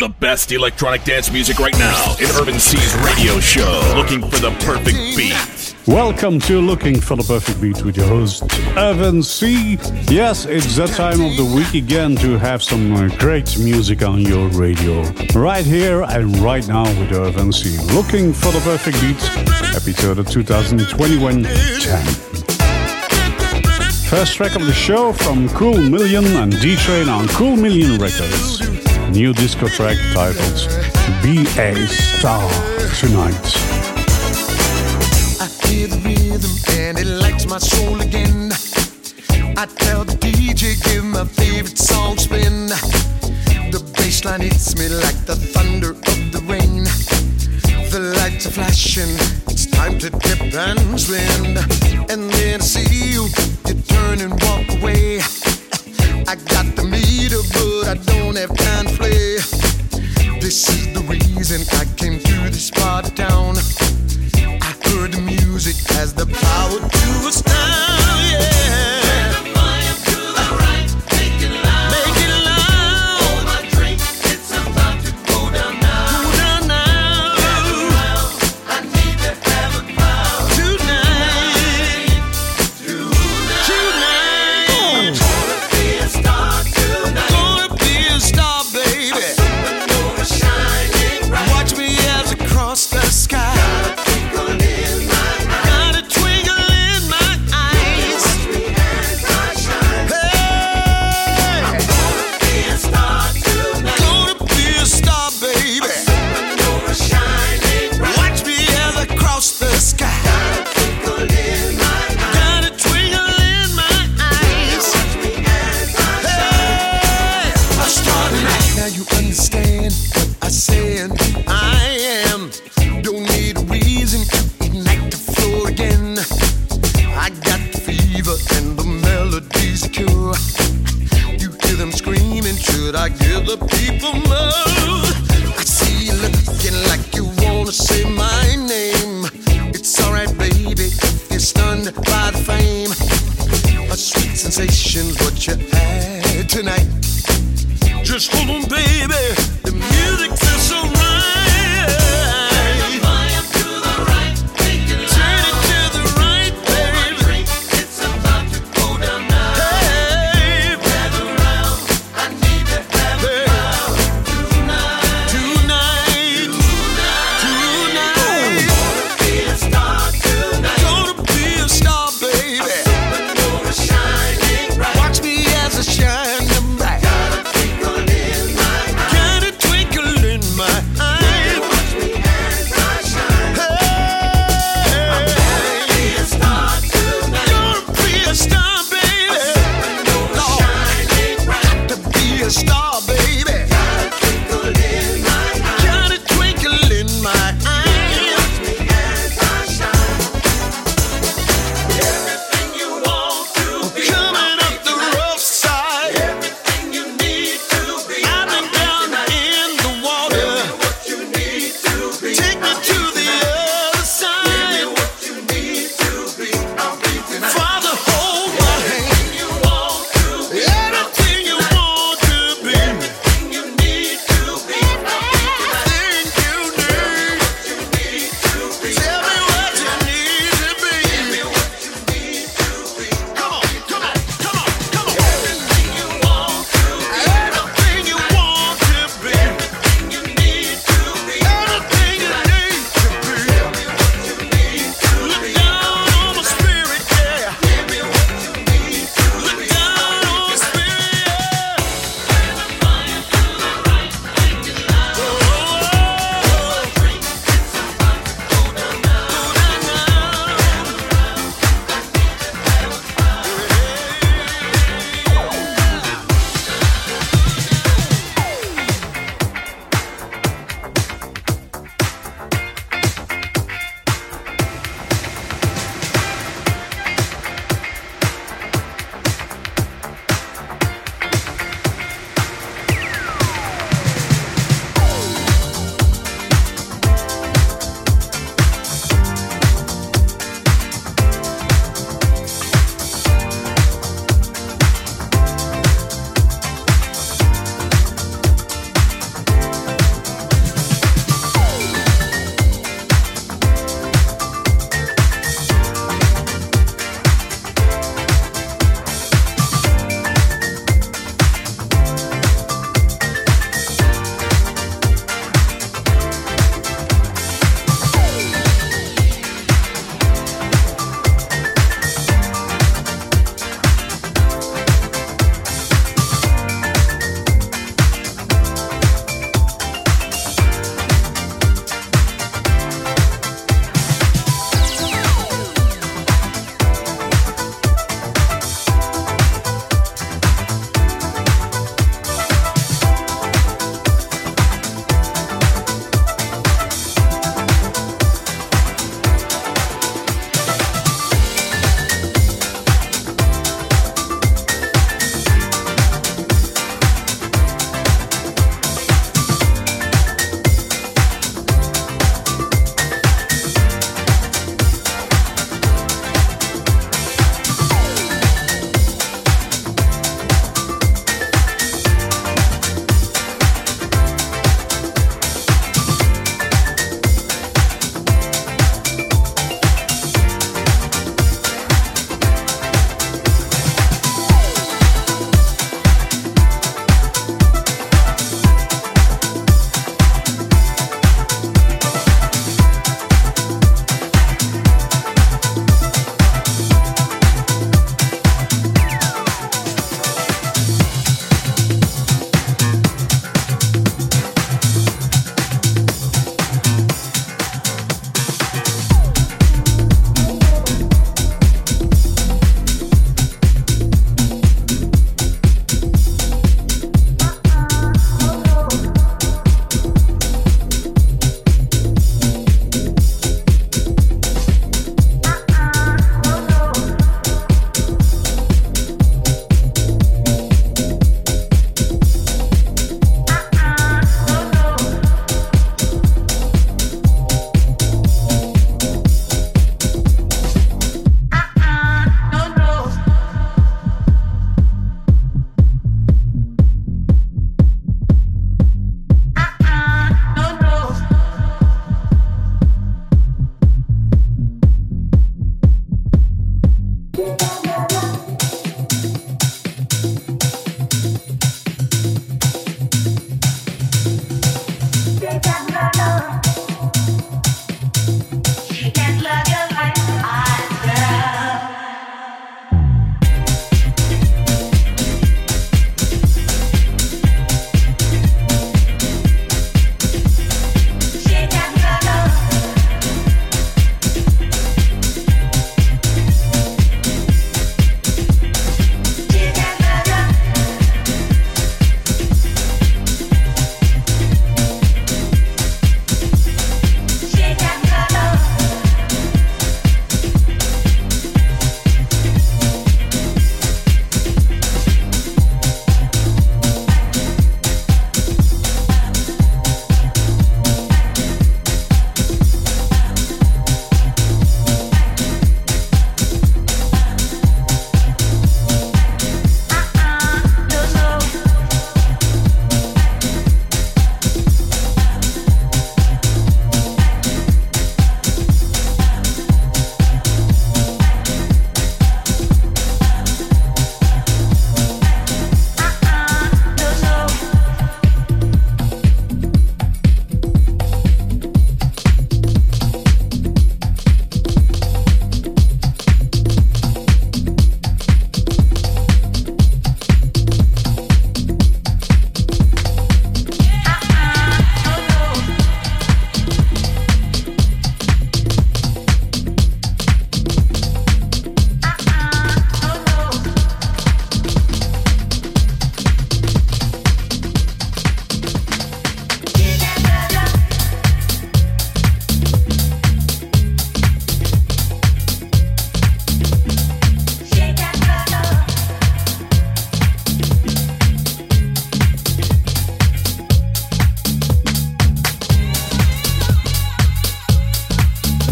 The best electronic dance music right now in Irvin C's radio show. Looking for the perfect beat. Welcome to Looking for the Perfect Beat with your host, Irvin C. Yes, it's that time of the week again to have some uh, great music on your radio. Right here and right now with Irvin C. Looking for the Perfect Beat, episode of 2021 10. First track of the show from Cool Million and D-Train on Cool Million Records. New disco track titled Be a Star Tonight. I hear the rhythm and it lights my soul again. I tell the DJ, give my favorite song spin. The bass line hits me like the thunder of the rain. The lights are flashing, it's time to dip and swim. And then I see you, you turn and walk away. I got the meter, but I don't have time to play. This is the reason I came to this part of town. I heard the music has the power to astound,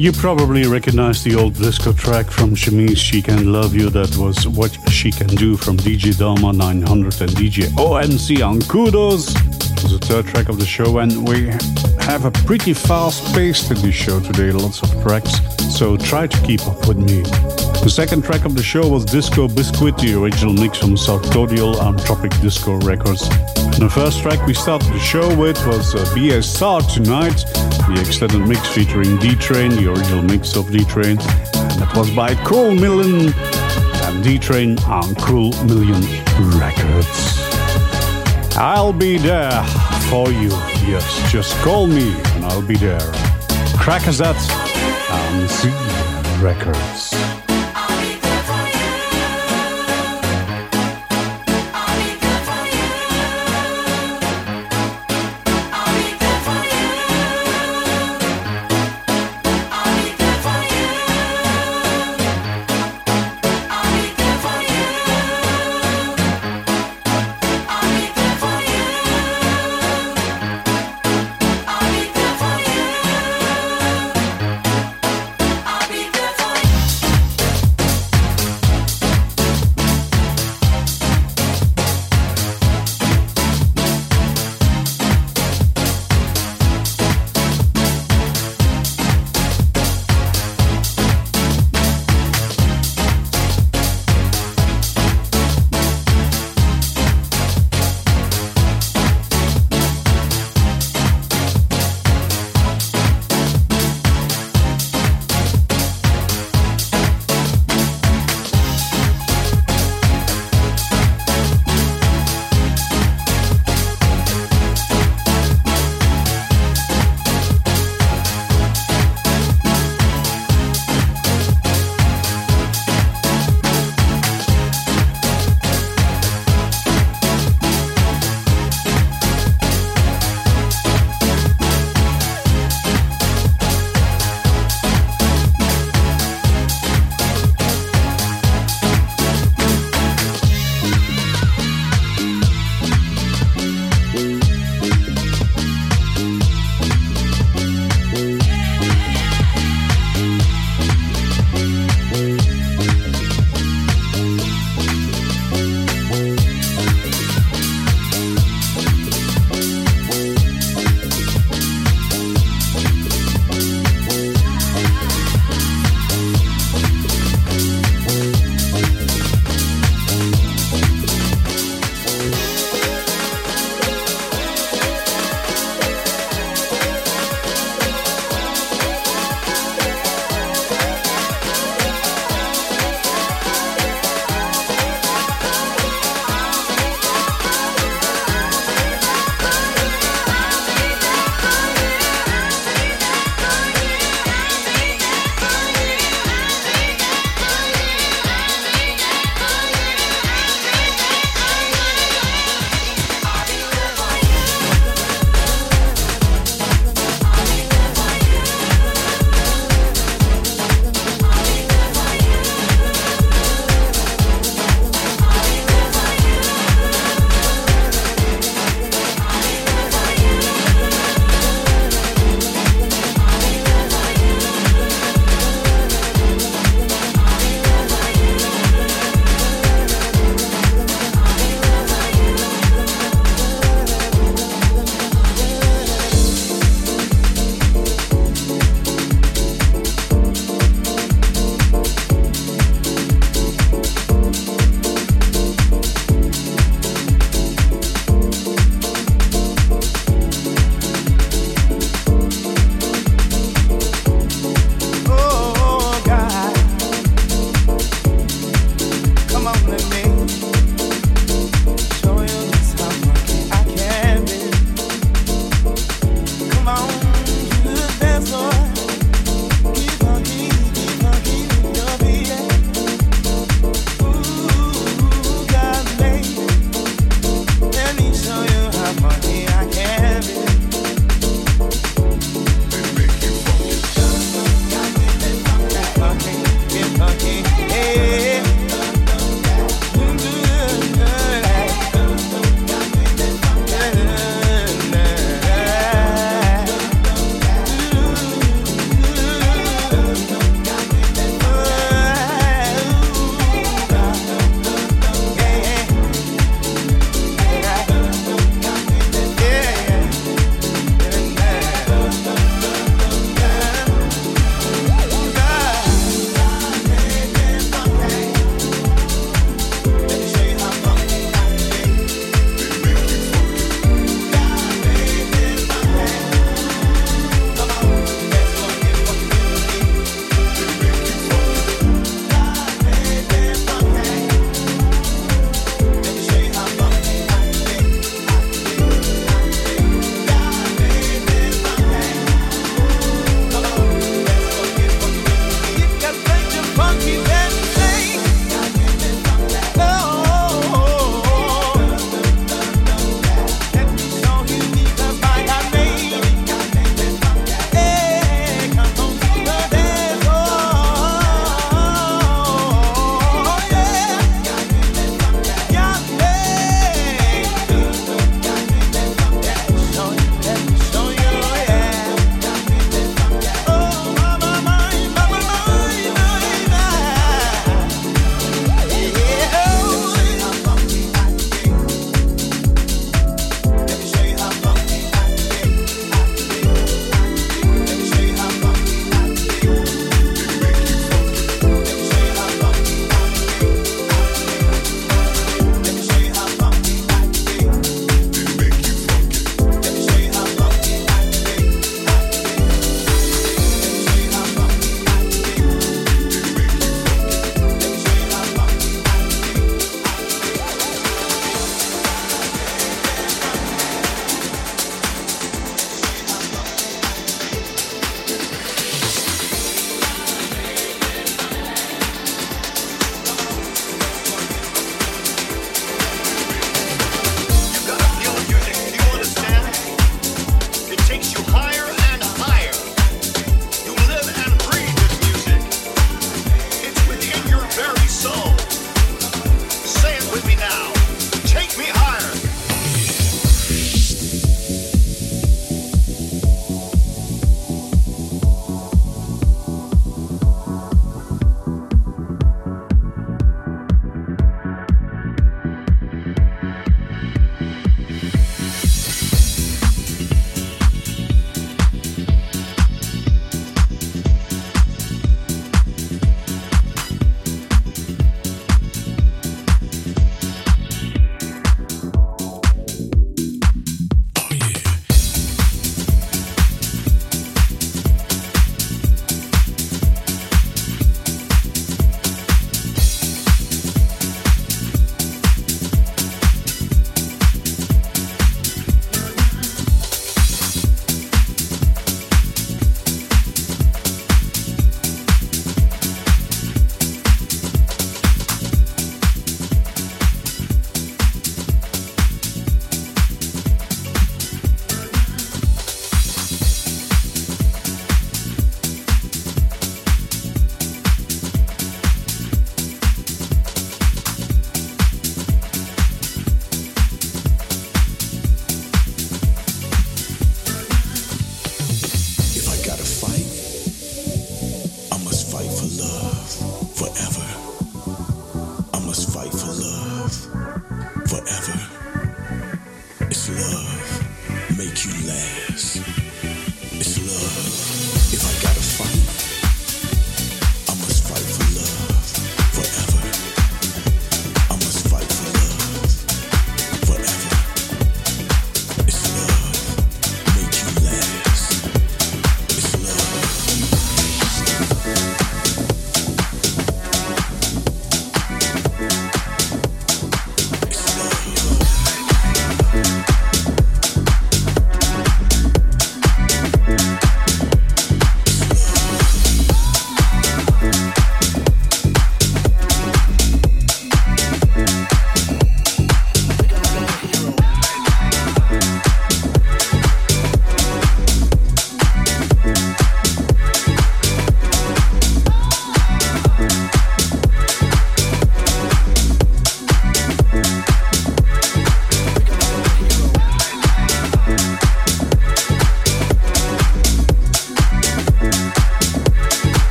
You probably recognize the old disco track from Chemise She Can Love You. That was What She Can Do from DJ Dharma 900 and DJ OMC on Kudos. It was the third track of the show, and we have a pretty fast pace to this show today. Lots of tracks, so try to keep up with me. The second track of the show was Disco Biscuit, the original mix from South Cordial on Tropic Disco Records. And the first track we started the show with was uh, Be a Star Tonight the extended mix featuring D Train, the original mix of D Train, and that was by Cool Million and D Train on Cool Million Records. I'll be there for you. Yes, just call me and I'll be there. Crackazat on Z Records.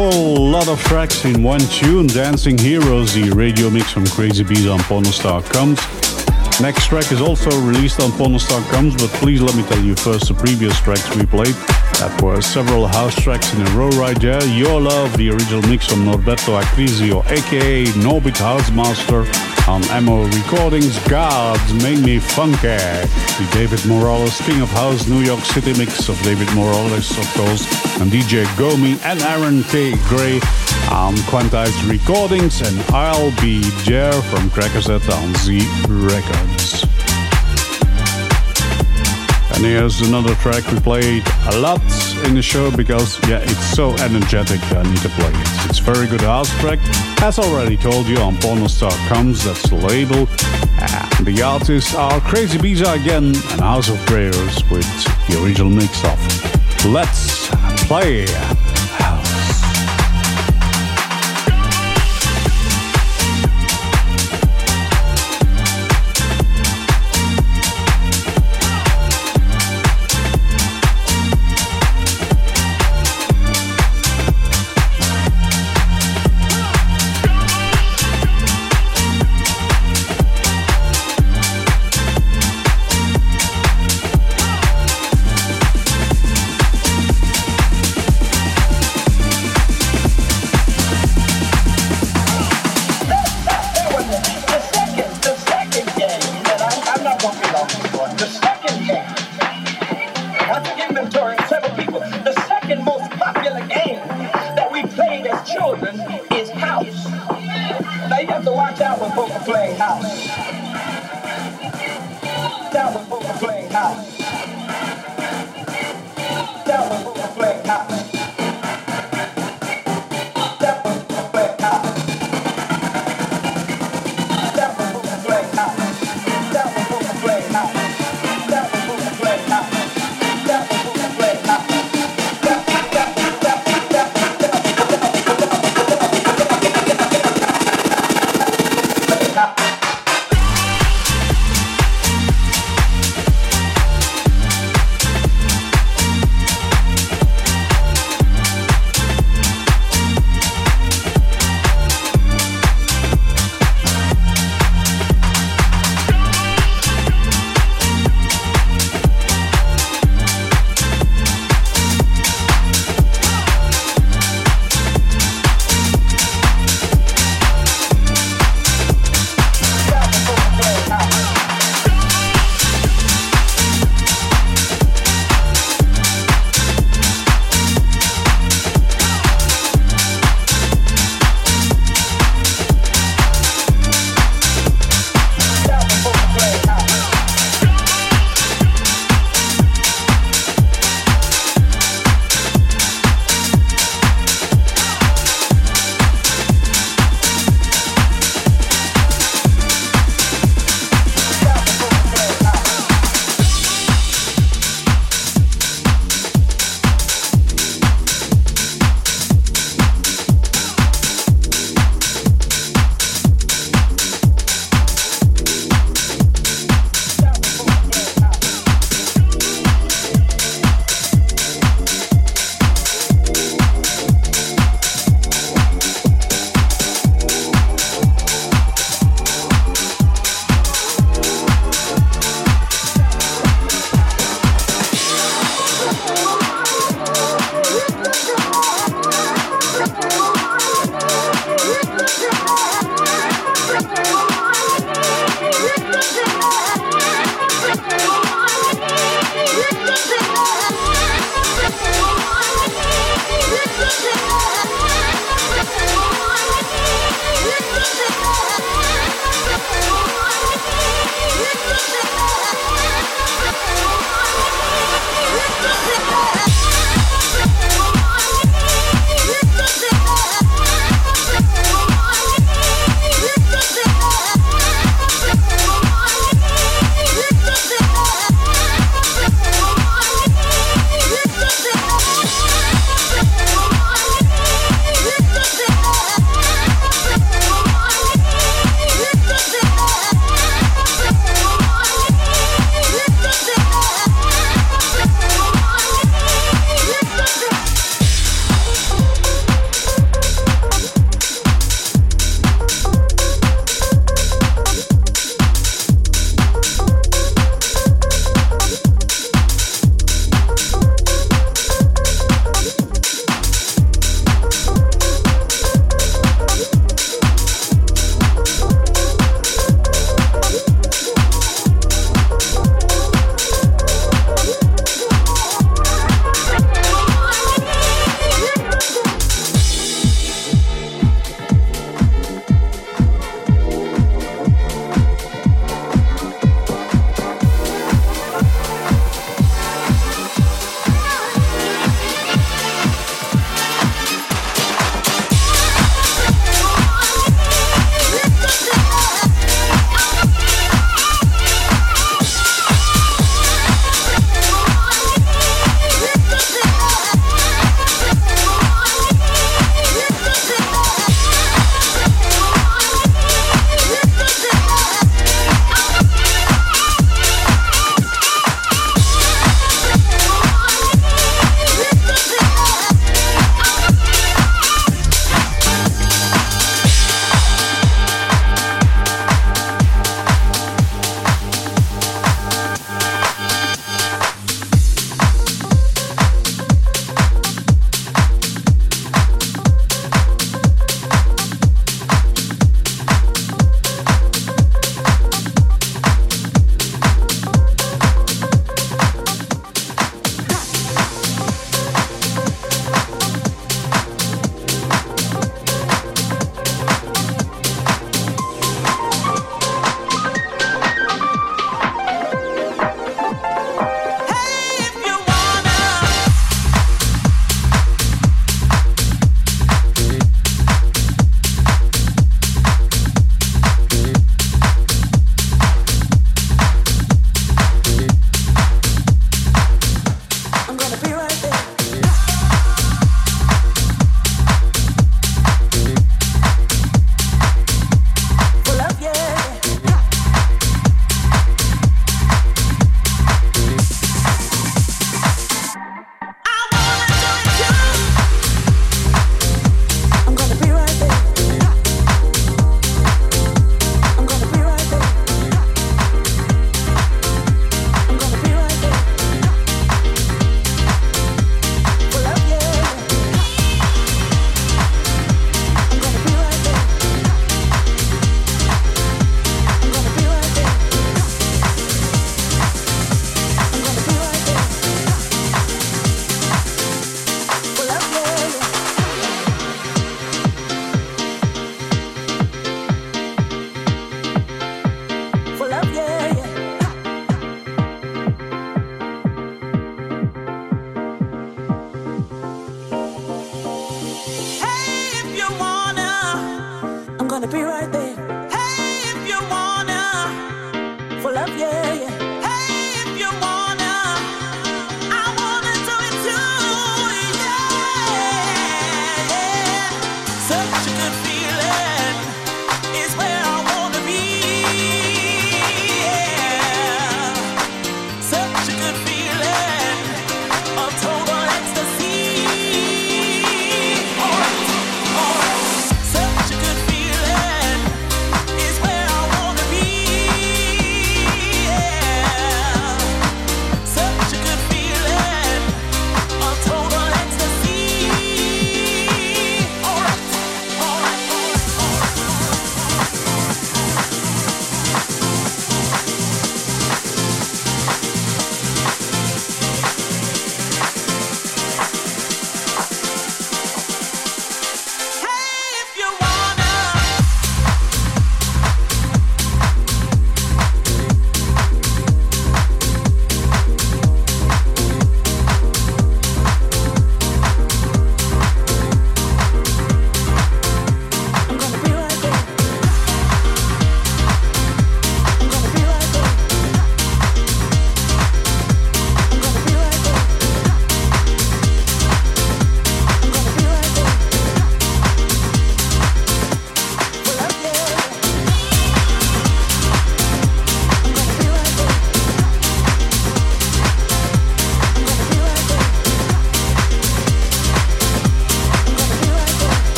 Lot of tracks in one tune. Dancing Heroes, the radio mix from Crazy Bees on Pornostar comes. Next track is also released on Pornostar comes, but please let me tell you first the previous tracks we played. That were several house tracks in a row right there. Your Love, the original mix from Norberto Acrisio, aka Norbit Housemaster on Ammo Recordings. Gods Made Me Funky. The David Morales King of House New York City mix of David Morales, of course, and DJ Gomi and Aaron K. Gray on Quantized Recordings, and I'll Be There from Crackazat on Z Records. And here's another track we played a lot in the show because, yeah, it's so energetic I need to play it. It's very good house track. As already told you on Pornostar Comes, that's the label. And the artists are Crazibiza again and House of Prayers with the original mix of Let's Play.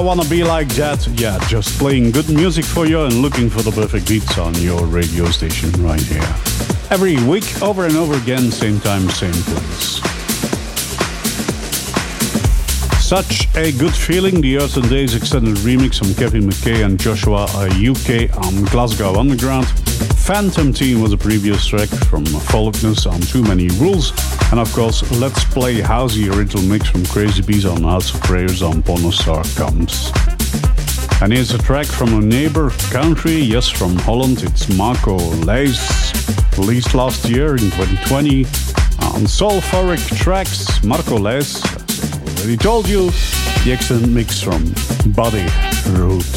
I wanna be like that. Yeah, just playing good music for you and looking for the perfect beats on your radio station right here. Every week, over and over again, same time, same place. Such a good feeling, the Earth n Days extended remix from Kevin McKay and Joshua UK on Glasgow Underground. Phantom Team was a previous track from Faulkness on Too Many Rules. And of course, Let's Play Housey original mix from Crazibiza on House of Prayers on Pornostar comes. And here's a track from a neighbor country, yes, from Holland. It's Marco Lys, released last year in 2020 on Sulfuric Tracks. Marco Lys, as I already told you, the excellent mix from Body Roots.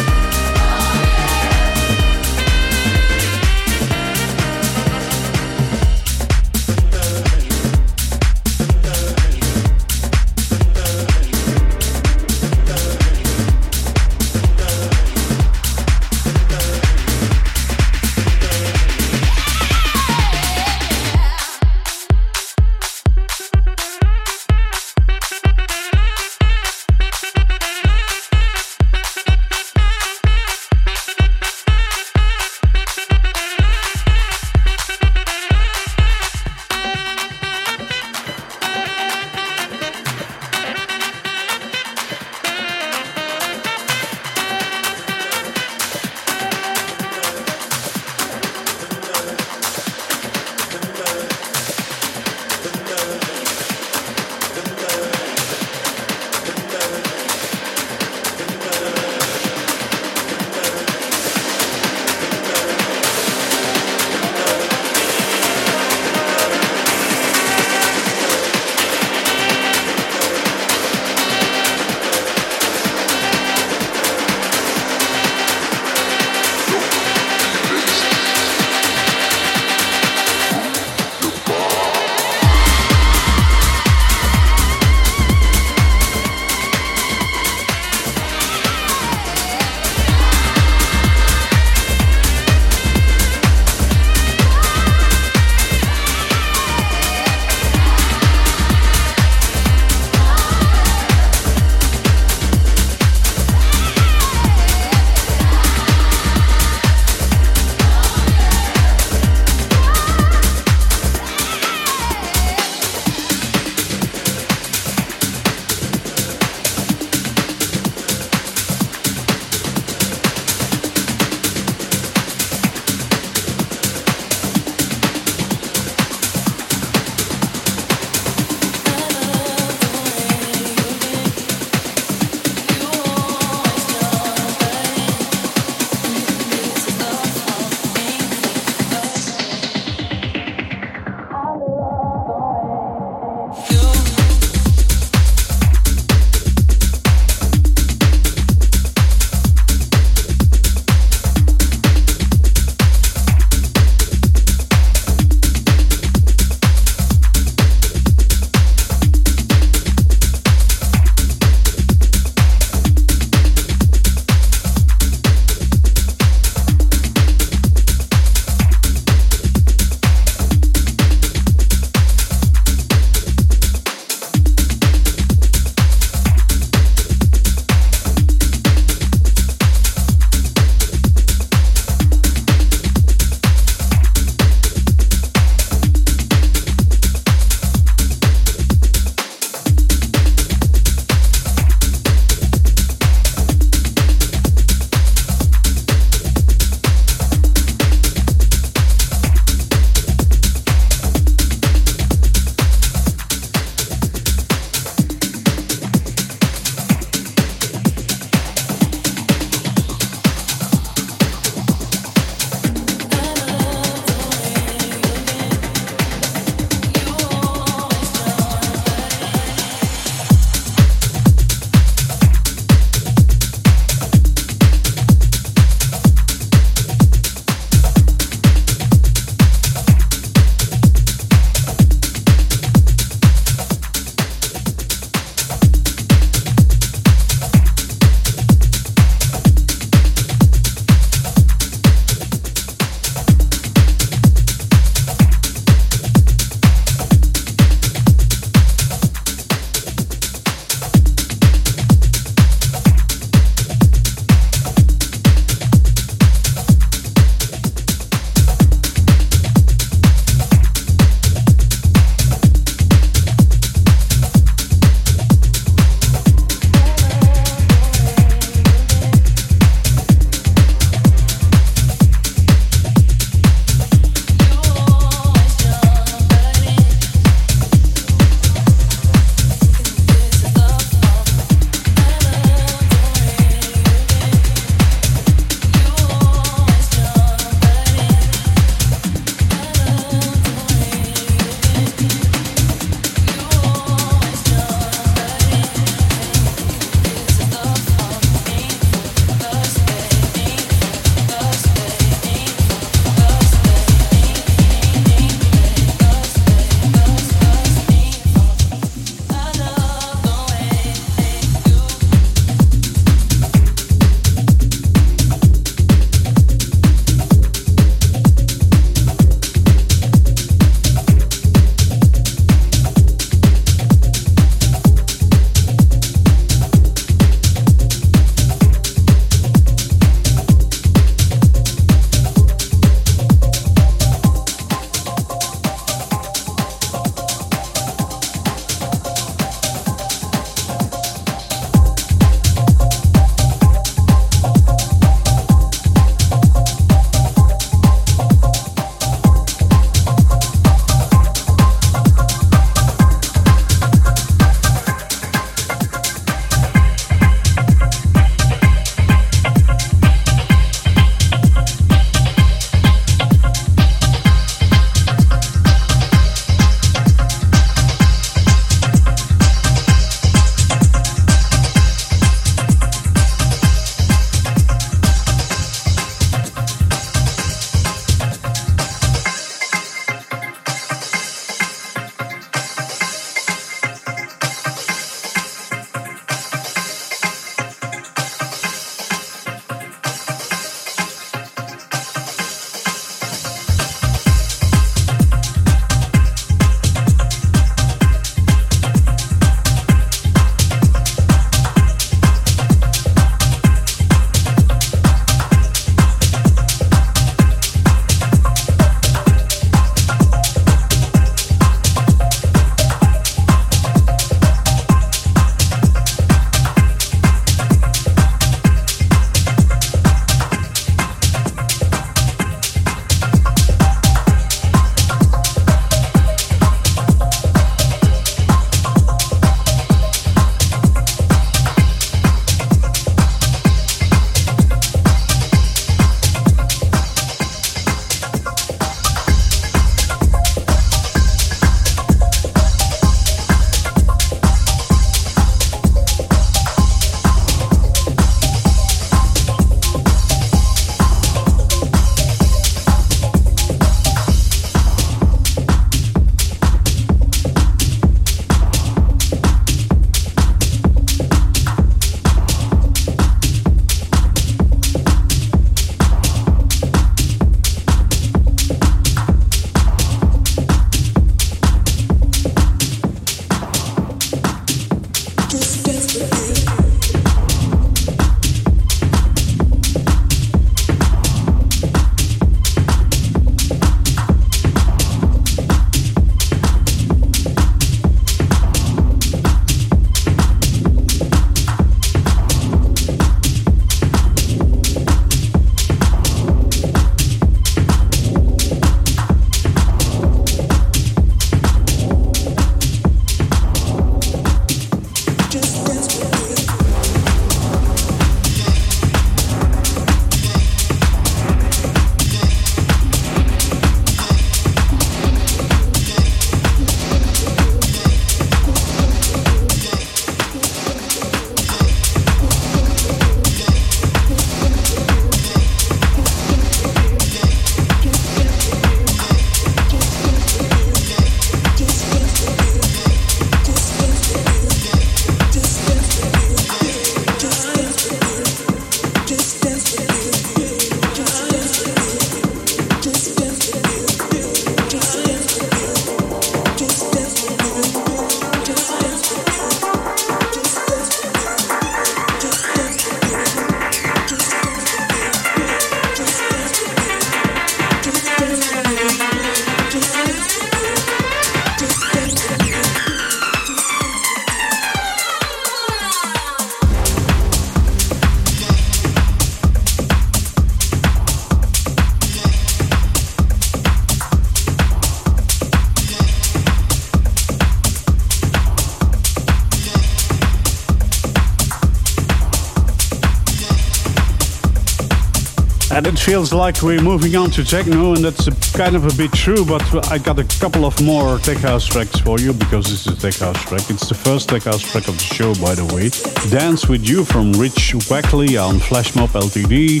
Feels like we're moving on to techno, and that's a, kind of a bit true, but I got a couple of more tech house tracks for you because this is a tech house track. It's the first tech house track of the show, by the way. Dance with You from Rich Wakley on Flashmob Ltd.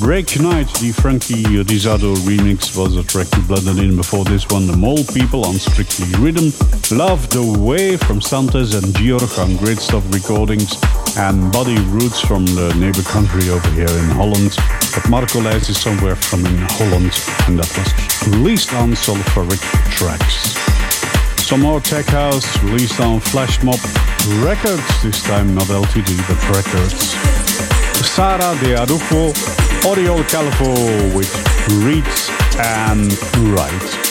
Break Tonight, the Frankie Rizardo remix was a track we blended in before this one. The Mole People on Strictly Rhythm. Love the Way from Santos and Georg on Great Stuff Recordings. And Body Roots from the neighbor country over here in Holland. But Marco Lys is somewhere from in Holland, and that was released on Sulfuric Tracks. Some more tech house released on Flashmob Records, this time not LTD but Records. Sara de Arujo, Oriol Calvo with Reads and Write.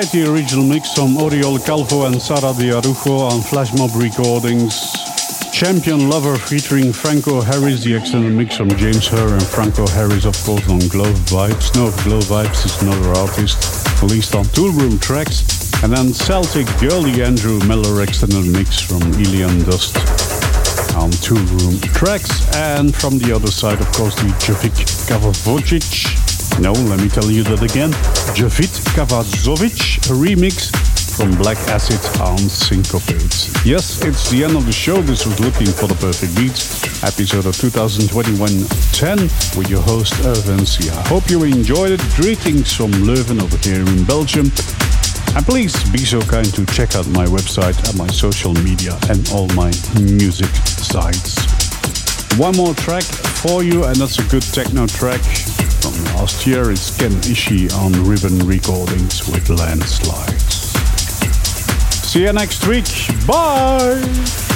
The original mix from Oriol Calvo and Sara de Arujo on Flashmob Recordings. Champion Lover featuring Franco Harris, the extended mix from James Hurr and Franco Harris, of course, on Glow Vibes. No, Glow Vibes is another artist, released on Toolroom Tracks. And then Celtic Girl, the Andrew Miller extended mix from Elian Dust on Toolroom Tracks. And from the other side, of course, the Javik Kavavocic no, let me tell you that again. Javit Kavazovic remix from Black Acid on Syncopate. Yes, it's the end of the show. This was Looking for the Perfect Beats, episode of 2021-10 with your host Irvin C. I hope you enjoyed it. Greetings from Leuven over here in Belgium. And please be so kind to check out my website and my social media and all my music sites. One more track for you, and that's a good techno track from last year. It's Ken Ishii on Ribbon Recordings with Landslides. See you next week. Bye!